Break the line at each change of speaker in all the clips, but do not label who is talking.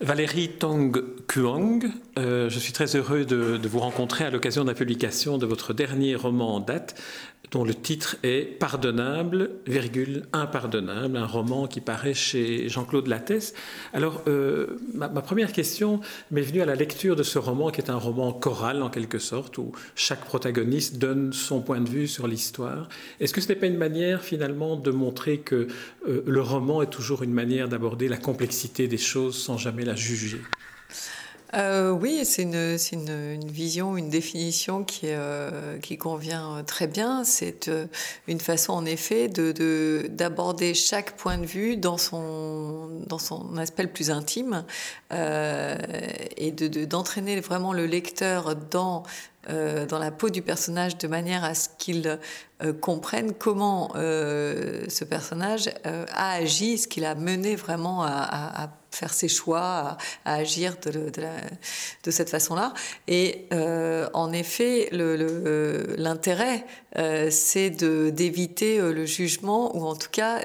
Valérie Tong Kuang, euh, je suis très heureux de, vous rencontrer à l'occasion de la publication de votre dernier roman en date, dont le titre est Pardonnable, virgule, impardonnable, un roman qui paraît chez Jean-Claude Lattès. Alors, euh, ma, ma, première question m'est venue à la lecture de ce roman, qui est un roman choral en quelque sorte, où chaque protagoniste donne son point de vue sur l'histoire. Est-ce que ce n'est pas une manière finalement de montrer que euh, le roman est toujours une manière d'aborder la complexité des choses sans jamais la juger
euh, oui, c'est une, vision, une définition qui, euh, convient très bien. C'est euh, une façon, en effet, d'aborder de, chaque point de vue dans son, aspect le plus intime et d'entraîner de, vraiment le lecteur dans la peau du personnage de manière à ce qu'il comprenne comment ce personnage a agi, ce qu'il a mené vraiment à faire ses choix, à, agir de, la, de cette façon-là. Et en effet, l'intérêt, c'est d'éviter le jugement ou en tout cas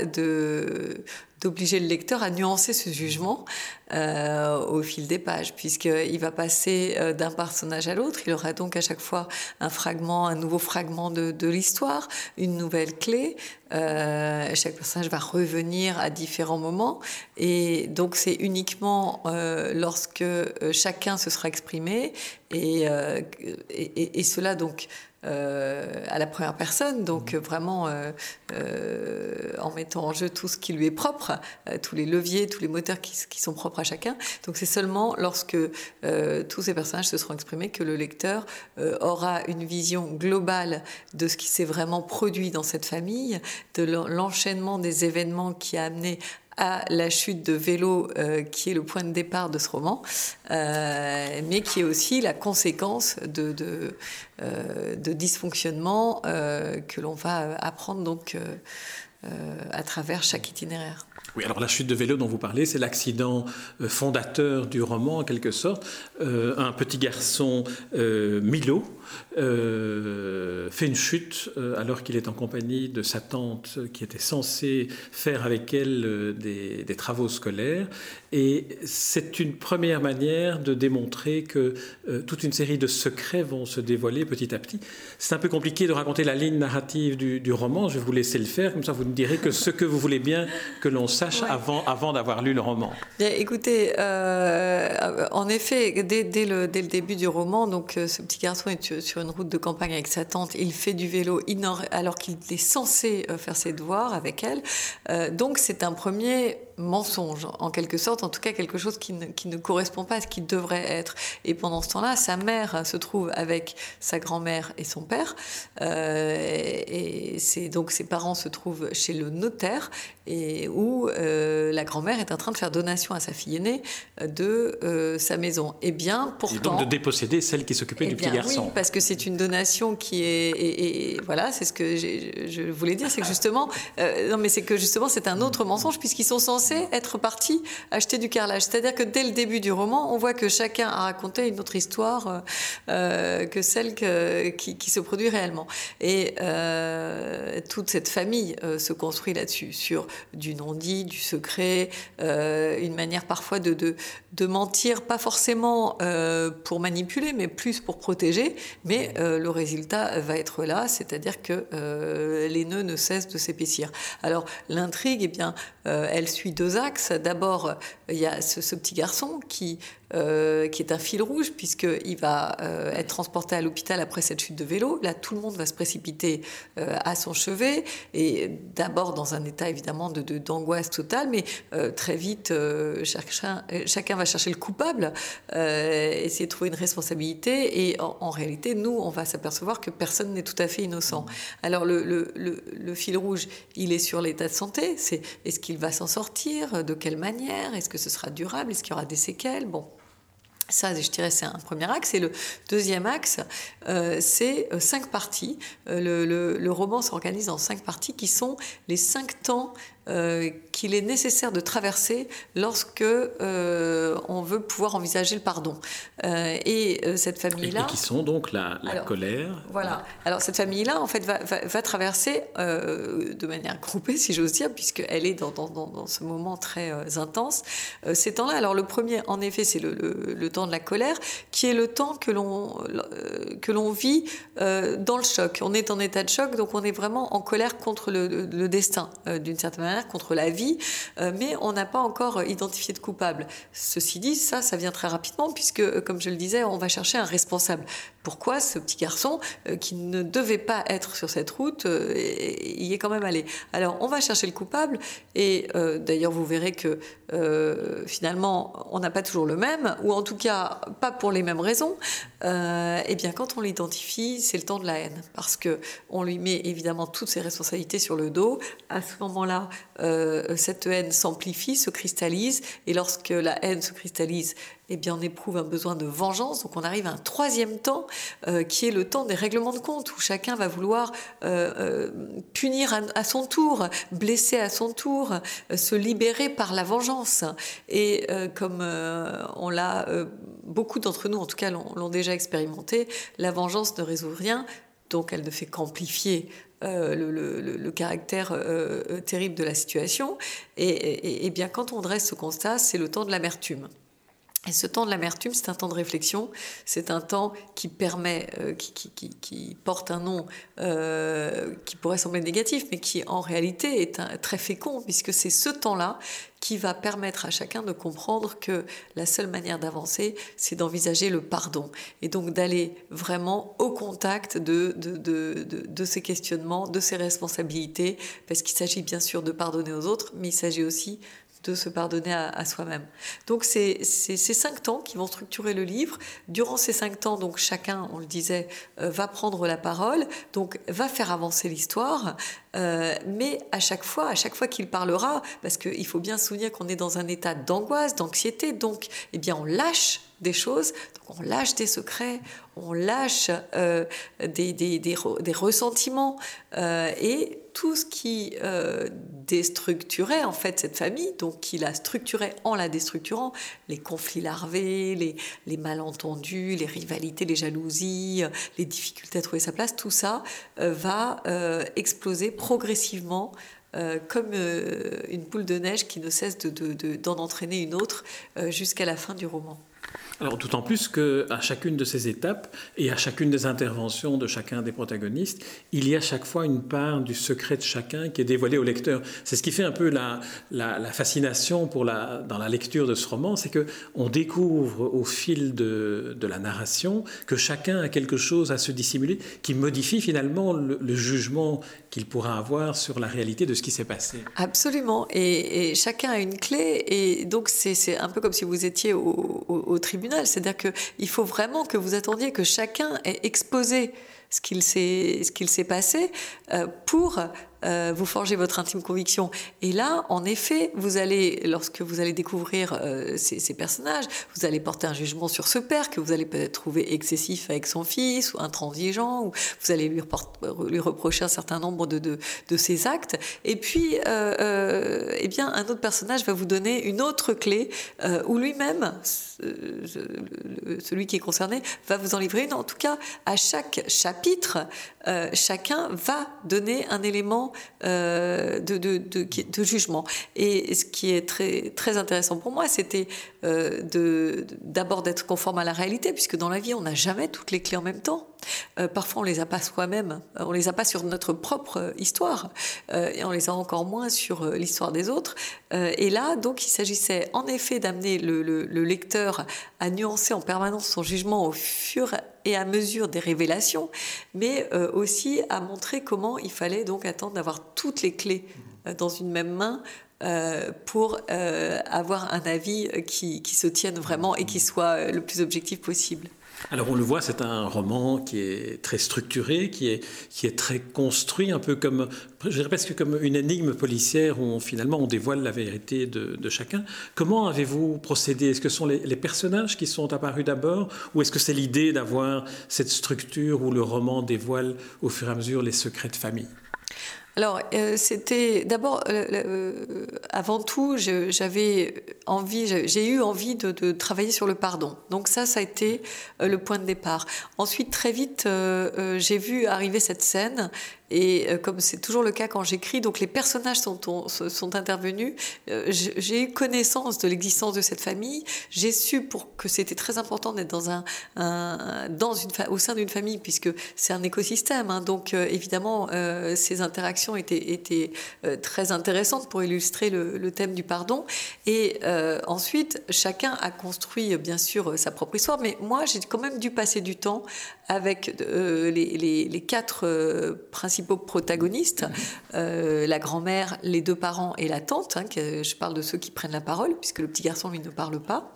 d'obliger le lecteur à nuancer ce jugement euh, au fil des pages, puisqu'il va passer euh, d'un personnage à l'autre. Il aura donc à chaque fois un fragment, un nouveau fragment de, de l'histoire, une nouvelle clé. Euh, chaque personnage va revenir à différents moments. Et donc c'est uniquement lorsque chacun se sera exprimé, et, et, et cela donc euh, à la première personne, donc mmh. vraiment euh, euh, en mettant en jeu tout ce qui lui est propre, tous les leviers, tous les moteurs qui, qui sont propres à chacun. Donc c'est seulement lorsque euh, tous ces personnages se seront exprimés que le lecteur euh, aura une vision globale de ce qui s'est vraiment produit dans cette famille, de l'enchaînement des événements qui a amené à la chute de vélo euh, qui est le point de départ de ce roman, mais qui est aussi la conséquence de, de, que l'on va apprendre donc à travers chaque itinéraire.
Oui, alors la chute de vélo dont vous parlez, c'est l'accident fondateur du roman en quelque sorte. Euh, un petit garçon, euh, Milo, euh, fait une chute euh, alors qu'il est en compagnie de sa tante qui était censée faire avec elle euh, des, travaux scolaires. Et c'est une première manière de démontrer que euh, toute une série de secrets vont se dévoiler petit à petit. C'est un peu compliqué de raconter la ligne narrative du, du, roman. Je vais vous laisser le faire, comme ça vous ne direz que ce que vous voulez bien que l'on sache ouais. avant, avant d'avoir lu le roman.
Bien, écoutez, euh, en effet, dès, dès, le, dès, le, début du roman, donc ce petit garçon est sur une route de campagne avec sa tante, il fait du vélo alors qu'il est censé euh, faire ses devoirs avec elle. Euh, donc c'est un premier mensonge, en quelque sorte, en tout cas quelque chose qui ne, qui ne correspond pas à ce qui devrait être. Et pendant ce temps-là, sa mère se trouve avec sa grand-mère et son père, euh, et, et donc ses parents se trouvent chez le notaire, et où euh, la grand-mère est en train de faire donation à sa fille aînée de euh, sa maison. Et bien, pourtant... Et
donc de déposséder celle qui s'occupait du
bien,
petit garçon.
Oui, parce que c'est une donation qui est... Et, et voilà, c'est ce que je voulais dire, c'est que justement... Non, mais c'est que justement, c'est un autre mensonge, puisqu'ils sont censés être partis acheter du carrelage. C'est-à-dire que dès le début du roman, on voit que chacun a raconté une autre histoire euh, que celle qui, se produit réellement. Et euh, toute cette famille euh, se construit là-dessus, sur du non-dit, du secret, euh, une manière parfois de, mentir, pas forcément euh, pour manipuler, mais plus pour protéger. Mais euh, le résultat va être là, c'est-à-dire que les nœuds ne cessent de s'épaissir. Alors l'intrigue, eh bien, elle suit deux axes. D'abord, il y a ce, ce, petit garçon qui euh, qui est un fil rouge puisqu'il va euh, être transporté à l'hôpital après cette chute de vélo. Là, tout le monde va se précipiter euh, à son chevet et d'abord dans un état évidemment de, d'angoisse totale, mais euh, très vite, euh, chacun, chacun va chercher le coupable, essayer de trouver une responsabilité et en, en, réalité, nous, on va s'apercevoir que personne n'est tout à fait innocent. Alors le, le, le, le fil rouge, il est sur l'état de santé. C'est est-ce qu'il va s'en sortir? De quelle manière Est-ce que ce sera durable Est-ce qu'il y aura des séquelles? Bon, ça, je dirais, c'est un premier axe. Et le deuxième axe, euh, c'est cinq parties. Euh, le, le, roman s'organise en cinq parties qui sont les cinq temps qu'il est nécessaire de traverser lorsque on veut pouvoir envisager le pardon. et cette famille-là...
Et, qui sont donc la, colère.
Voilà. Alors cette famille-là, en fait, va, va, traverser de manière groupée, si j'ose dire, puisqu'elle est dans, dans, dans, ce moment très intense, ces temps-là. Alors le premier, en effet, c'est le, le, temps de la colère, qui est le temps que l'on vit dans le choc. On est en état de choc, donc on est vraiment en colère contre le, destin, euh, d'une certaine manière, contre la vie, euh, mais on n'a pas encore identifié de coupable. Ceci dit, ça, ça vient très rapidement, puisque, euh, comme je le disais, on va chercher un responsable. Pourquoi ce petit garçon, qui ne devait pas être sur cette route, y est quand même allé? Alors, on va chercher le coupable, et d'ailleurs, vous verrez que finalement, on n'a pas toujours le même, ou en tout cas, pas pour les mêmes raisons. eh bien, quand on l'identifie, c'est le temps de la haine, parce que on lui met évidemment toutes ses responsabilités sur le dos. À ce moment-là, euh, cette haine s'amplifie, se cristallise, et lorsque la haine se cristallise, eh bien, on éprouve un besoin de vengeance. Donc, on arrive à un troisième temps euh, qui est le temps des règlements de compte, où chacun va vouloir euh, punir à, son tour, blesser à son tour, se libérer par la vengeance. Et comme on l'a, beaucoup d'entre nous, en tout cas, l'ont déjà expérimenté, la vengeance ne résout rien, donc elle ne fait qu'amplifier euh, le, caractère euh, euh, terrible de la situation. Et, bien quand on dresse ce constat, c'est le temps de l'amertume. Et ce temps de l'amertume, c'est un temps de réflexion, c'est un temps qui permet, qui, porte un nom qui pourrait sembler négatif, mais qui en réalité est très fécond, puisque c'est ce temps-là qui va permettre à chacun de comprendre que la seule manière d'avancer, c'est d'envisager le pardon. Et donc d'aller vraiment au contact de, de, de, de, ces questionnements, de ces responsabilités, parce qu'il s'agit bien sûr de pardonner aux autres, mais il s'agit aussi de se pardonner à, soi-même. Donc c'est ces cinq temps qui vont structurer le livre. Durant ces cinq temps, donc chacun, on le disait, euh, va prendre la parole, donc va faire avancer l'histoire, euh, mais à chaque fois, à chaque fois qu'il parlera, parce qu'il faut bien se souvenir qu'on est dans un état d'angoisse, d'anxiété, donc eh bien on lâche des choses, donc on lâche des secrets, on lâche euh, des, des, des, ressentiments euh, et tout ce qui euh, déstructurait en fait cette famille, donc qui la structurait en la déstructurant, les conflits larvés, les, les malentendus, les rivalités, les jalousies, les difficultés à trouver sa place, tout ça va exploser progressivement comme une boule de neige qui ne cesse d'en de, de, entraîner une autre jusqu'à la fin du roman.
D'autant plus qu'à chacune de ces étapes et à chacune des interventions de chacun des protagonistes, il y a chaque fois une part du secret de chacun qui est dévoilée au lecteur. C'est ce qui fait un peu la, fascination pour la, dans la lecture de ce roman, c'est que on découvre au fil de, la narration que chacun a quelque chose à se dissimuler qui modifie finalement le, jugement qu'il pourra avoir sur la réalité de ce qui s'est passé.
Absolument, et, chacun a une clé, et donc c'est un peu comme si vous étiez au, au tribunal c'est-à-dire qu'il faut vraiment que vous attendiez que chacun ait exposé ce qu'il s'est passé euh, pour euh, vous forgez votre intime conviction. Et là, en effet, vous allez, lorsque vous allez découvrir euh, ces, personnages, vous allez porter un jugement sur ce père que vous allez peut-être trouver excessif avec son fils ou intransigeant, ou vous allez lui, reprocher un certain nombre de, de, ses actes. Et puis, euh eh bien, un autre personnage va vous donner une autre clé où lui-même, celui qui est concerné, va vous en livrer une. En tout cas, à chaque chapitre, chacun va donner un élément euh, de, de, de, jugement. Et ce qui est très, très intéressant pour moi, c'était euh, d'abord d'être conforme à la réalité, puisque dans la vie, on n'a jamais toutes les clés en même temps. Euh, parfois, on les a pas soi-même, on les a pas sur notre propre histoire, et on les a encore moins sur l'histoire des autres. et là, donc, il s'agissait en effet d'amener le, le, le, lecteur à nuancer en permanence son jugement au fur et à mesure des révélations, mais aussi à montrer comment il fallait donc attendre d'avoir toutes les clés dans une même main euh, pour euh, avoir un avis qui, se tienne vraiment et qui soit le plus objectif possible.
Alors on le voit, c'est un roman qui est très structuré, qui est, qui est très construit, un peu comme, je dirais presque comme une énigme policière où finalement on dévoile la vérité de, chacun. Comment avez-vous procédé? Est-ce que ce sont les, les, personnages qui sont apparus d'abord ou est-ce que c'est l'idée d'avoir cette structure où le roman dévoile au fur et à mesure les secrets de famille?
Alors, euh, c'était d'abord, euh, euh, avant tout, j'avais envie, j'ai eu envie de, travailler sur le pardon. Donc ça, ça a été le point de départ. Ensuite, très vite, j'ai vu arriver cette scène et comme c'est toujours le cas quand j'écris, donc les personnages sont, sont intervenus. J'ai eu connaissance de l'existence de cette famille. J'ai su pour que c'était très important d'être dans un, dans une au sein d'une famille puisque c'est un écosystème. Hein. donc évidemment, ces interactions étaient, étaient très intéressantes pour illustrer le, le thème du pardon. Et ensuite, chacun a construit bien sûr sa propre histoire, mais moi j'ai quand même dû passer du temps avec les, les, les, quatre principaux protagonistes, euh, la grand-mère, les deux parents et la tante. Hein, que je parle de ceux qui prennent la parole, puisque le petit garçon, lui, ne parle pas.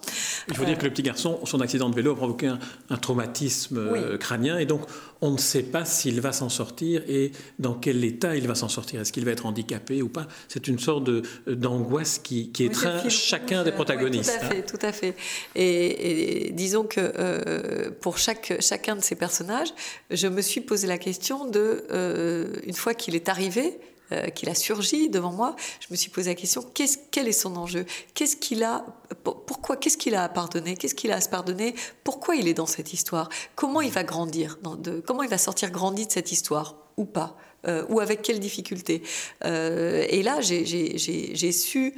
Il faut dire que le petit garçon, son accident de vélo a provoqué un, traumatisme euh, crânien, et donc on ne sait pas s'il va s'en sortir et dans quel état il va s'en sortir. Est-ce qu'il va être handicapé ou pas? C'est une sorte d'angoisse qui, qui étreint chacun des protagonistes.
tout à fait, tout à fait. Et, disons que euh, pour chaque, chacun de ces personnages, je me suis posé la question de euh, une fois qu'il est arrivé, euh, qu'il a surgi devant moi, je me suis posé la question quel est son enjeu? Qu'est-ce qu'il a Pourquoi Qu'est-ce qu'il a à pardonner? Qu'est-ce qu'il a à se pardonner? Pourquoi il est dans cette histoire? Comment il va grandir Comment il va sortir grandi de cette histoire? Ou pas euh, Ou avec quelles difficultés Et là, j'ai su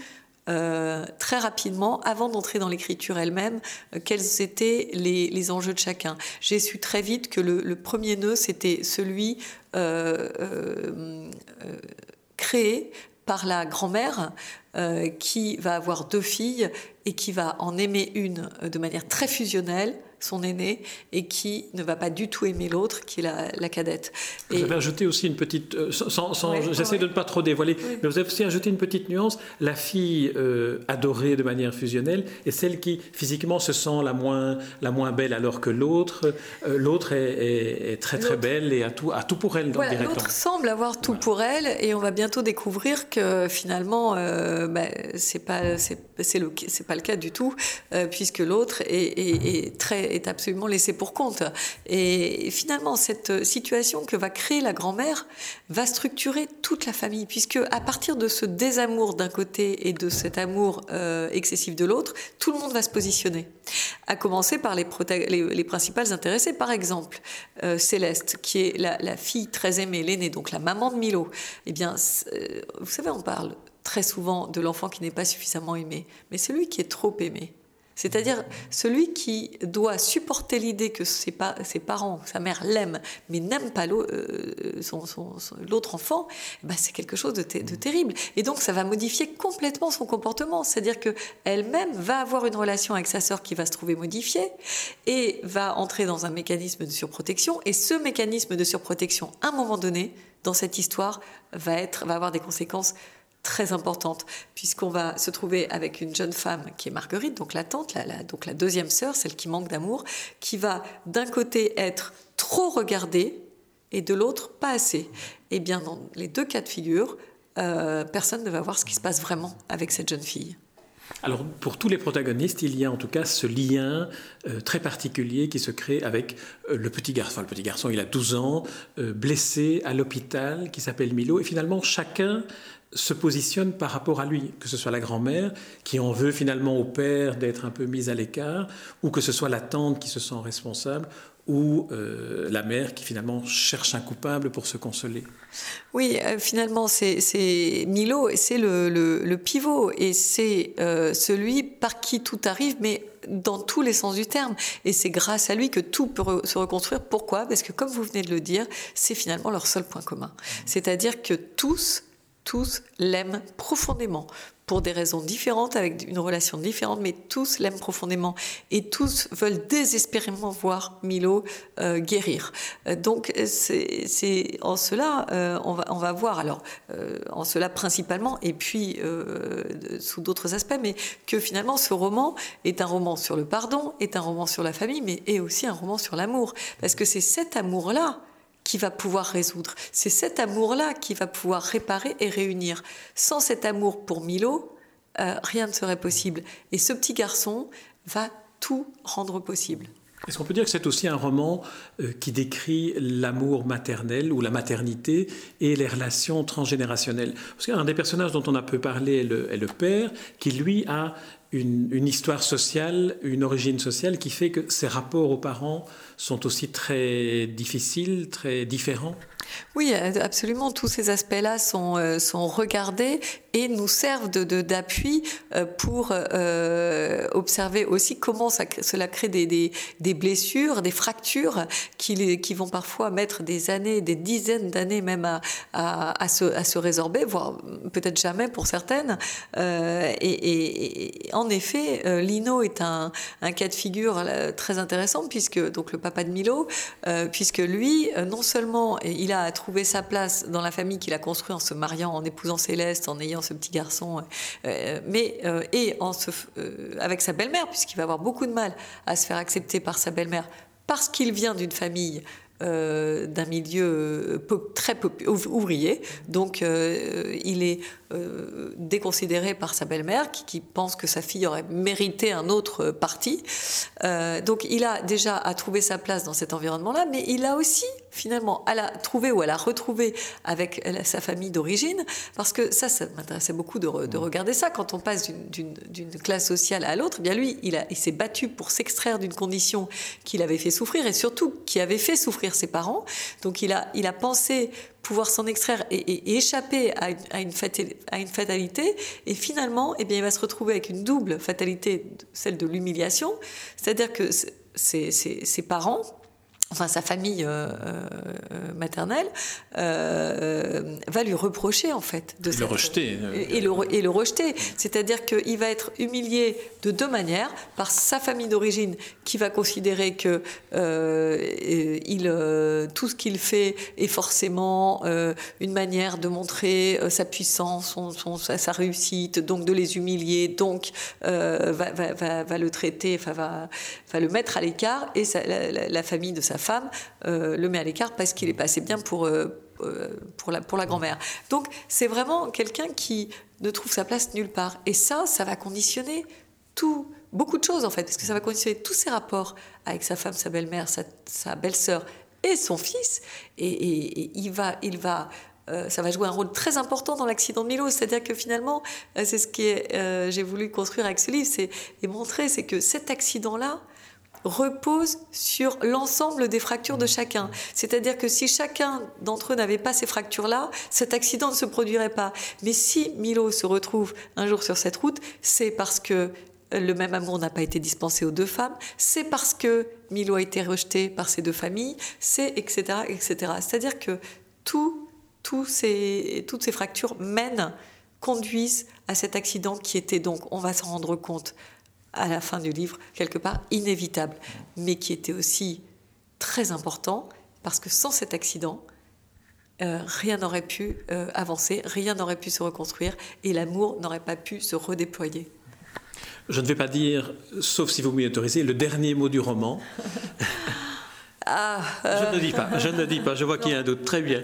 euh, très rapidement, avant d'entrer dans l'écriture elle-même, euh, quels étaient les, enjeux de chacun. J'ai su très vite que le, premier nœud, c'était celui euh, créé par la grand-mère qui va avoir deux filles et qui va en aimer une de manière très fusionnelle son aîné et qui ne va pas du tout aimer l'autre, qui est la, cadette.
Vous avez ajouté aussi une petite, euh, sans, j'essaie de ne pas trop dévoiler, mais vous avez aussi ajouté une petite nuance. La fille euh, adorée de manière fusionnelle est celle qui physiquement se sent la moins, la moins belle, alors que l'autre, euh, l'autre est, très très belle et a tout, a tout pour elle.
Voilà, l'autre semble avoir tout pour elle et on va bientôt découvrir que finalement, bah, c'est pas, c'est, le, c'est pas le cas du tout, puisque l'autre est très est absolument laissé pour compte. Et finalement, cette situation que va créer la grand-mère va structurer toute la famille, puisque à partir de ce désamour d'un côté et de cet amour euh, excessif de l'autre, tout le monde va se positionner. À commencer par les, les, principales intéressées, par exemple euh, Céleste, qui est la, fille très aimée, l'aînée, donc la maman de Milo. Eh bien, euh, vous savez, on parle très souvent de l'enfant qui n'est pas suffisamment aimé, mais celui qui est trop aimé. C'est-à-dire celui qui doit supporter l'idée que ses, parents, sa mère l'aiment, mais n'aime pas euh, l'autre enfant, eh ben, c'est quelque chose de, terrible. Et donc ça va modifier complètement son comportement. C'est-à-dire qu'elle-même va avoir une relation avec sa sœur qui va se trouver modifiée et va entrer dans un mécanisme de surprotection. Et ce mécanisme de surprotection, à un moment donné, dans cette histoire, va avoir des conséquences très importante, puisqu'on va se trouver avec une jeune femme qui est Marguerite, donc la tante, la, donc la deuxième sœur, celle qui manque d'amour, qui va d'un côté être trop regardée et de l'autre pas assez. Et eh bien, dans les deux cas de figure, euh, personne ne va voir ce qui se passe vraiment avec cette jeune fille.
Alors pour tous les protagonistes, il y a en tout cas ce lien euh, très particulier qui se crée avec euh, le petit garçon. le petit garçon, il a 12 ans, blessé à l'hôpital, qui s'appelle Milo, et finalement chacun se positionne par rapport à lui, que ce soit la grand-mère qui en veut finalement au père d'être un peu mise à l'écart, ou que ce soit la tante qui se sent responsable, ou euh, la mère qui finalement cherche un coupable pour se consoler.
Oui, euh, finalement, c'est Milo, c'est le, pivot, et c'est euh, celui par qui tout arrive, mais dans tous les sens du terme. Et c'est grâce à lui que tout peut se reconstruire. Pourquoi? Parce que, comme vous venez de le dire, c'est finalement leur seul point commun. C'est-à-dire que tous tous l'aiment profondément pour des raisons différentes, avec une relation différente, mais tous l'aiment profondément et tous veulent désespérément voir Milo euh, guérir. Euh, donc c'est en cela euh, on, va, on va voir alors en cela principalement et puis sous d'autres aspects, mais que finalement ce roman est un roman sur le pardon, est un roman sur la famille, mais est aussi un roman sur l'amour parce que c'est cet amour là qui va pouvoir résoudre. C'est cet amour-là qui va pouvoir réparer et réunir. Sans cet amour pour Milo, euh, rien ne serait possible. Et ce petit garçon va tout rendre possible.
Est-ce qu'on peut dire que c'est aussi un roman euh, qui décrit l'amour maternel ou la maternité et les relations transgénérationnelles? Parce qu'un des personnages dont on a peu parlé est le, père, qui lui a une, une, histoire sociale, une origine sociale qui fait que ses rapports aux parents sont aussi très difficiles, très différents.
Oui, absolument. Tous ces aspects-là sont, euh, sont regardés et nous servent d'appui de, euh, pour euh, observer aussi comment cela crée des, des, blessures, des fractures qui, qui vont parfois mettre des années, des dizaines d'années même à, à, se, à se résorber, voire peut-être jamais pour certaines. Et, et, en effet, Lino est un, un, cas de figure très intéressant puisque donc le papa de Milo, puisque lui, non seulement il a trouvé sa place dans la famille qu'il a construite en se mariant, en épousant Céleste, en ayant ce petit garçon, euh, mais euh, et euh, avec sa belle-mère, puisqu'il va avoir beaucoup de mal à se faire accepter par sa belle-mère parce qu'il vient d'une famille d'un milieu très ouvrier. Donc il est euh, déconsidéré par sa belle-mère, qui, pense que sa fille aurait mérité un autre parti. Euh, donc il a déjà à trouver sa place dans cet environnement-là, mais il a aussi finalement à la trouver ou à la retrouver avec sa famille d'origine, parce que ça, ça m'intéressait beaucoup de, de, regarder ça. Quand on passe d'une classe sociale à l'autre, eh bien lui, il, il s'est battu pour s'extraire d'une condition qu'il avait fait souffrir et surtout qui avait fait souffrir ses parents. Donc il a, il a pensé pouvoir s'en extraire et, échapper à une, à une, fatalité. Et finalement, eh bien, il va se retrouver avec une double fatalité, celle de l'humiliation. C'est-à-dire que ses parents enfin sa famille euh, euh, maternelle, euh, va lui reprocher en fait
de le rejeter
et, le, et le rejeter. C'est-à-dire qu'il va être humilié de deux manières par sa famille d'origine qui va considérer que il, tout ce qu'il fait est forcément une manière de montrer sa puissance, sa réussite, donc de les humilier, donc va, le traiter, va, le mettre à l'écart et la, famille de sa femme euh, le met à l'écart parce qu'il est pas assez bien pour, euh, euh, pour la, pour la grand-mère. Donc c'est vraiment quelqu'un qui ne trouve sa place nulle part. Et ça, ça va conditionner beaucoup de choses en fait, parce que ça va conditionner tous ses rapports avec sa femme, sa belle-mère, sa, belle-sœur et son fils. Et, il va, il va ça va jouer un rôle très important dans l'accident de Milo. C'est-à-dire que finalement, c'est ce que j'ai voulu construire avec ce livre, c'est et montrer, c'est que cet accident-là, repose sur l'ensemble des fractures de chacun. C'est-à-dire que si chacun d'entre eux n'avait pas ces fractures-là, cet accident ne se produirait pas. Mais si Milo se retrouve un jour sur cette route, c'est parce que le même amour n'a pas été dispensé aux deux femmes, c'est parce que Milo a été rejeté par ces deux familles, c'est etc. etc. C'est-à-dire que tout, ces, toutes ces fractures mènent, conduisent à cet accident qui était donc, on va s'en rendre compte, à la fin du livre, quelque part inévitable, mais qui était aussi très important, parce que sans cet accident, euh, rien n'aurait pu euh, avancer, rien n'aurait pu se reconstruire, et l'amour n'aurait pas pu se redéployer.
Je ne vais pas dire, sauf si vous m'y autorisez, le dernier mot du roman.
Ah,
je ne dis pas, je ne dis pas, je vois qu'il y a un doute. Très bien.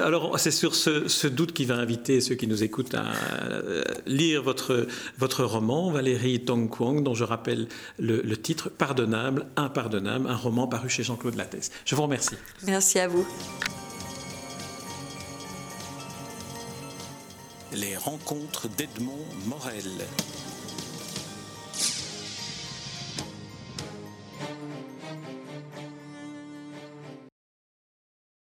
alors, c'est sur ce, doute qui va inviter ceux qui nous écoutent à euh, lire votre, votre roman, Valérie Tong Kwong, dont je rappelle le, titre Pardonnable, Impardonnable, un roman paru chez Jean-Claude Lattès. Je vous remercie.
Merci à vous.
Les rencontres d'Edmond Morel.